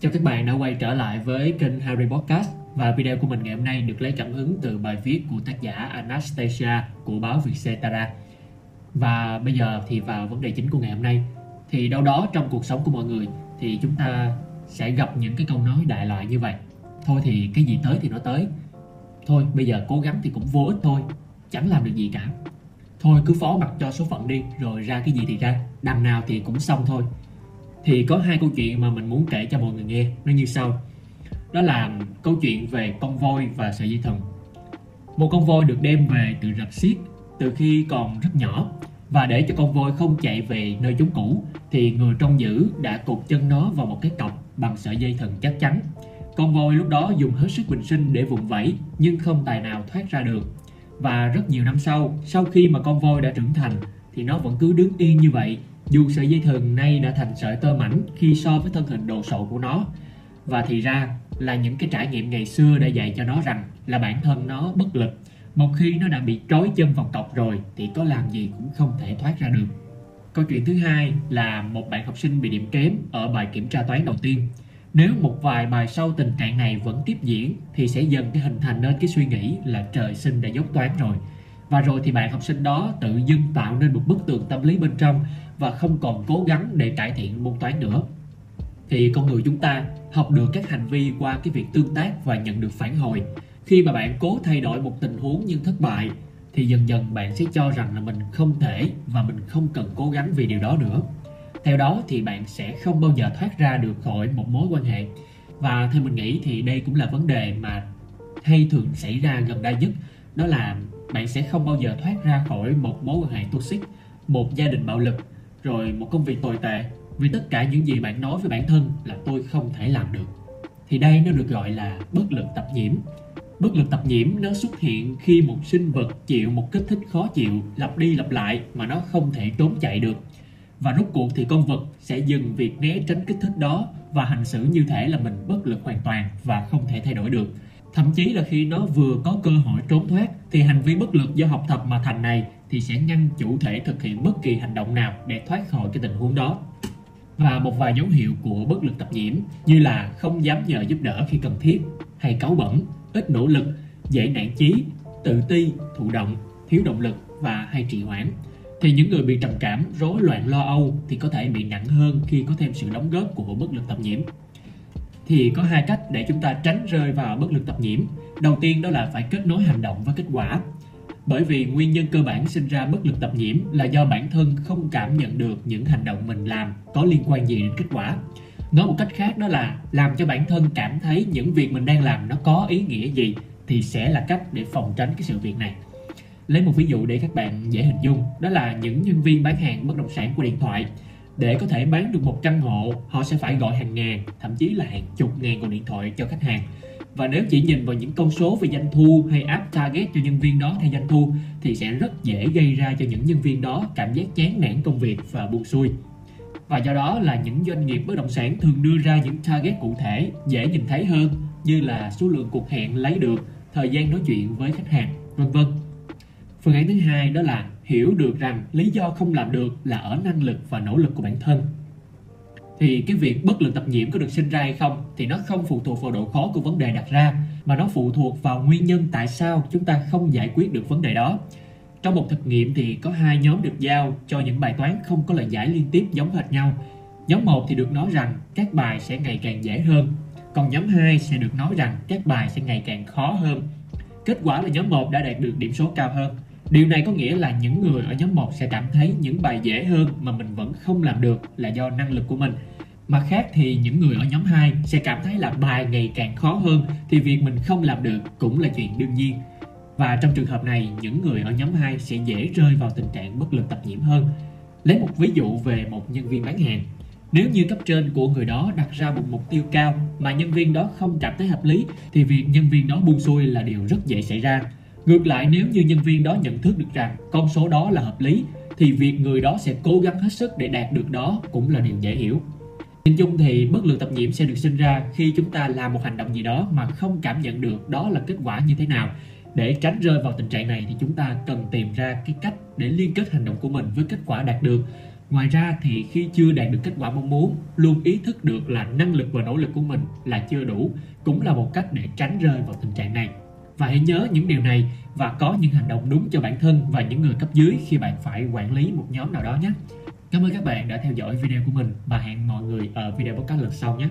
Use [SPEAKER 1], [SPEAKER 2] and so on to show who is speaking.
[SPEAKER 1] Chào các bạn đã quay trở lại với kênh Harry Podcast và video của mình ngày hôm nay được lấy cảm hứng từ bài viết của tác giả Anastasia của báo Vietcetera. Và bây giờ thì vào vấn đề chính của ngày hôm nay thì đâu đó trong cuộc sống của mọi người thì chúng ta sẽ gặp những cái câu nói đại loại như vậy. Thôi thì cái gì tới thì nó tới. Thôi bây giờ cố gắng thì cũng vô ích thôi, chẳng làm được gì cả. Thôi cứ phó mặc cho số phận đi rồi ra cái gì thì ra, đằng nào thì cũng xong thôi thì có hai câu chuyện mà mình muốn kể cho mọi người nghe. Nó như sau. Đó là câu chuyện về con voi và sợi dây thừng một con voi được đem về từ rạch xiết từ khi còn rất nhỏ. Và để cho con voi không chạy về nơi chúng cũ, thì người trông giữ đã cột chân nó vào một cái cọc bằng sợi dây thừng chắc chắn. Con voi lúc đó dùng hết sức bình sinh để vùng vẫy, nhưng không tài nào thoát ra được. Và rất nhiều năm sau sau khi mà con voi đã trưởng thành thì nó vẫn cứ đứng yên như vậy. Dù sợi dây thừng nay đã thành sợi tơ mảnh khi so với thân hình đồ sộ của nó. Và thì ra là những cái trải nghiệm ngày xưa đã dạy cho nó rằng là bản thân nó bất lực. Một khi nó đã bị trói chân vào cọc rồi thì có làm gì cũng không thể thoát ra được. Câu chuyện thứ hai là một bạn học sinh bị điểm kém ở bài kiểm tra toán đầu tiên. Nếu một vài bài sau tình trạng này vẫn tiếp diễn thì sẽ dần cái hình thành nên cái suy nghĩ là trời sinh đã dốc toán rồi và rồi thì bạn học sinh đó tự dưng tạo nên một bức tường tâm lý bên trong và không còn cố gắng để cải thiện môn toán nữa. Thì con người chúng ta học được các hành vi qua cái việc tương tác và nhận được phản hồi. Khi mà bạn cố thay đổi một tình huống nhưng thất bại, thì dần dần bạn sẽ cho rằng là mình không thể và mình không cần cố gắng vì điều đó nữa. Theo đó thì bạn sẽ không bao giờ thoát ra được khỏi một mối quan hệ. Và theo mình nghĩ thì đây cũng là vấn đề mà hay thường xảy ra gần đây nhất, đó là bạn sẽ không bao giờ thoát ra khỏi một mối quan hệ toxic, một gia đình bạo lực, rồi một công việc tồi tệ. Vì tất cả những gì bạn nói với bản thân là tôi không thể làm được. Thì đây nó được gọi là bất lực tập nhiễm. Bất lực tập nhiễm nó xuất hiện khi một sinh vật chịu một kích thích khó chịu, lặp đi lặp lại mà nó không thể trốn chạy được. Và rốt cuộc thì con vật sẽ dừng việc né tránh kích thích đó và hành xử như thể là mình bất lực hoàn toàn và không thể thay đổi được. Thậm chí là khi nó vừa có cơ hội trốn thoát thì hành vi bất lực do học tập mà thành này thì sẽ ngăn chủ thể thực hiện bất kỳ hành động nào để thoát khỏi cái tình huống đó. Và một vài dấu hiệu của bất lực tập nhiễm như là không dám nhờ giúp đỡ khi cần thiết hay cáu bẩn, ít nỗ lực, dễ nản chí, tự ti, thụ động, thiếu động lực và hay trì hoãn. Thì những người bị trầm cảm, rối loạn lo âu thì có thể bị nặng hơn khi có thêm sự đóng góp của bất lực tập nhiễm thì có hai cách để chúng ta tránh rơi vào bất lực tập nhiễm. Đầu tiên, đó là phải kết nối hành động với kết quả. Bởi vì nguyên nhân cơ bản sinh ra bất lực tập nhiễm là do bản thân không cảm nhận được những hành động mình làm có liên quan gì đến kết quả. Nói một cách khác, đó là làm cho bản thân cảm thấy những việc mình đang làm nó có ý nghĩa gì thì sẽ là cách để phòng tránh cái sự việc này. Lấy một ví dụ để các bạn dễ hình dung, đó là những nhân viên bán hàng bất động sản của điện thoại để có thể bán được một căn hộ, họ sẽ phải gọi hàng ngàn, thậm chí là hàng chục ngàn cuộc điện thoại cho khách hàng. Và nếu chỉ nhìn vào những con số về doanh thu hay áp target cho nhân viên đó theo doanh thu, thì sẽ rất dễ gây ra cho những nhân viên đó cảm giác chán nản công việc và buồn xuôi. Và do đó là những doanh nghiệp bất động sản thường đưa ra những target cụ thể, dễ nhìn thấy hơn, như là số lượng cuộc hẹn lấy được, thời gian nói chuyện với khách hàng, vân vân. Phương án thứ hai đó là hiểu được rằng lý do không làm được là ở năng lực và nỗ lực của bản thân. Thì cái việc bất lực tập nhiễm có được sinh ra hay không thì nó không phụ thuộc vào độ khó của vấn đề đặt ra, mà nó phụ thuộc vào nguyên nhân tại sao chúng ta không giải quyết được vấn đề đó. Trong một thực nghiệm thì có hai nhóm được giao cho những bài toán không có lời giải liên tiếp giống hệt nhau. Nhóm 1 thì được nói rằng các bài sẽ ngày càng dễ hơn, còn nhóm 2 sẽ được nói rằng các bài sẽ ngày càng khó hơn. Kết quả là nhóm 1 đã đạt được điểm số cao hơn. Điều này có nghĩa là những người ở nhóm 1 sẽ cảm thấy những bài dễ hơn mà mình vẫn không làm được là do năng lực của mình. Mặt khác thì những người ở nhóm 2 sẽ cảm thấy là bài ngày càng khó hơn thì việc mình không làm được cũng là chuyện đương nhiên. Và trong trường hợp này, những người ở nhóm 2 sẽ dễ rơi vào tình trạng bất lực tập nhiễm hơn. Lấy một ví dụ về một nhân viên bán hàng. Nếu như cấp trên của người đó đặt ra một mục tiêu cao mà nhân viên đó không cảm thấy hợp lý thì việc nhân viên đó buông xuôi là điều rất dễ xảy ra Ngược lại nếu như nhân viên đó nhận thức được rằng con số đó là hợp lý thì việc người đó sẽ cố gắng hết sức để đạt được đó cũng là điều dễ hiểu. Nhìn chung thì bất lực tập nhiễm sẽ được sinh ra khi chúng ta làm một hành động gì đó mà không cảm nhận được đó là kết quả như thế nào. Để tránh rơi vào tình trạng này thì chúng ta cần tìm ra cái cách để liên kết hành động của mình với kết quả đạt được Ngoài ra thì khi chưa đạt được kết quả mong muốn, luôn ý thức được là năng lực và nỗ lực của mình là chưa đủ cũng là một cách để tránh rơi vào tình trạng này. Và hãy nhớ những điều này và có những hành động đúng cho bản thân và những người cấp dưới khi bạn phải quản lý một nhóm nào đó nhé. Cảm ơn các bạn đã theo dõi video của mình và hẹn mọi người ở video podcast lần sau nhé.